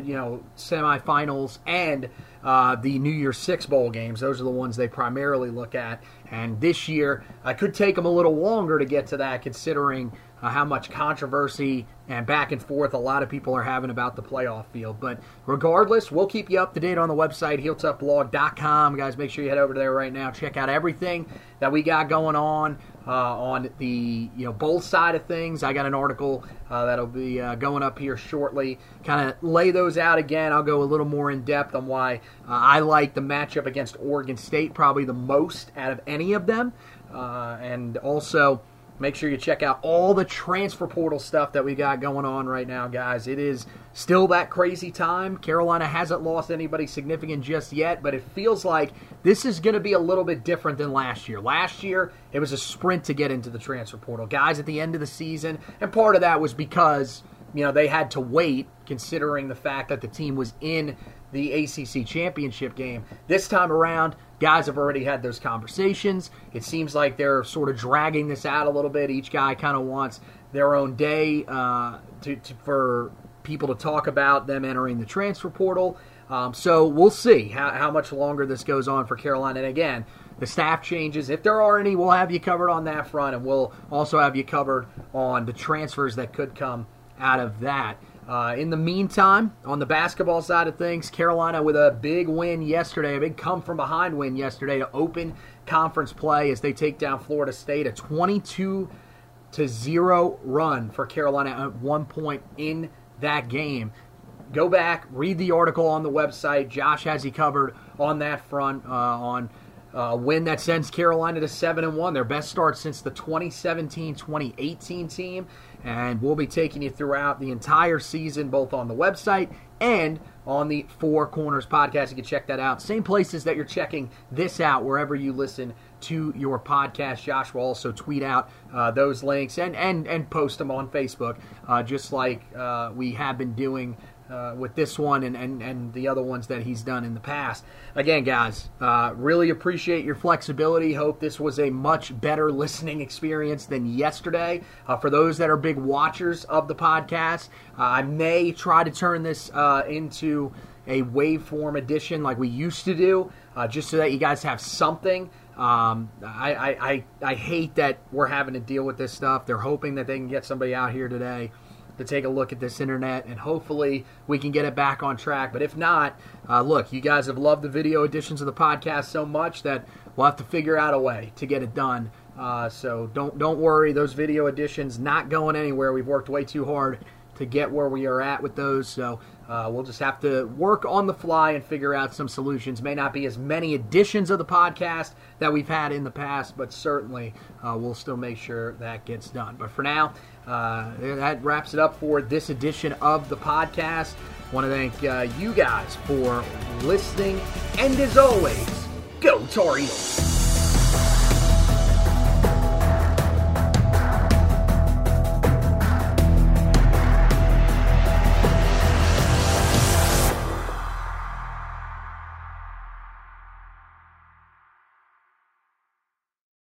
you know, semifinals and uh, the New Year's Six bowl games. Those are the ones they primarily look at. And this year, I could take them a little longer to get to that, considering uh, how much controversy and back and forth a lot of people are having about the playoff field. But regardless, we'll keep you up to date on the website, heeltoughblog.com. Guys, make sure you head over there right now. Check out everything that we got going on uh, on the you know bowl side of things. I got an article uh, that'll be uh, going up here shortly. Kind of lay those out again. I'll go a little more in depth on why uh, I like the matchup against Oregon State probably the most out of any of them, uh, and also Make sure you check out all the transfer portal stuff that we got going on right now, guys. It is still that crazy time. Carolina hasn't lost anybody significant just yet, but it feels like this is going to be a little bit different than last year. Last year, it was a sprint to get into the transfer portal. Guys at the end of the season, and part of that was because you know they had to wait considering the fact that the team was in the ACC championship game. This time around, guys have already had those conversations. It seems like they're sort of dragging this out a little bit. Each guy kind of wants their own day uh, to, to, for people to talk about them entering the transfer portal. Um, so we'll see how, how much longer this goes on for Carolina. And again, the staff changes, if there are any, we'll have you covered on that front, and we'll also have you covered on the transfers that could come out of that. Uh, in the meantime, on the basketball side of things, Carolina with a big win yesterday, a big come from behind win yesterday to open conference play as they take down Florida State, a 22 to 0 run for Carolina at one point in that game. Go back, read the article on the website. Josh has you covered on that front uh, on a win that sends Carolina to 7 and 1, their best start since the 2017 2018 team. And we'll be taking you throughout the entire season, both on the website and on the Four Corners podcast. You can check that out. Same places that you're checking this out, wherever you listen to your podcast. Josh will also tweet out uh, those links and, and, and post them on Facebook, uh, just like uh, we have been doing uh, with this one and, and, and the other ones that he's done in the past. Again, guys, uh, really appreciate your flexibility. Hope this was a much better listening experience than yesterday. Uh, for those that are big watchers of the podcast, uh, I may try to turn this uh, into a waveform edition like we used to do, uh, just so that you guys have something. Um, I, I, I, I hate that we're having to deal with this stuff. They're hoping that they can get somebody out here today to take a look at this internet, and hopefully we can get it back on track. But if not, uh, look, you guys have loved the video editions of the podcast so much that we'll have to figure out a way to get it done. Uh, so don't don't worry, those video editions not going anywhere. We've worked way too hard to get where we are at with those. So uh, we'll just have to work on the fly and figure out some solutions. May not be as many editions of the podcast that we've had in the past, but certainly uh, we'll still make sure that gets done. But for now, uh, that wraps it up for this edition of the podcast. Want to thank uh, you guys for listening, and as always, go Tar Heels.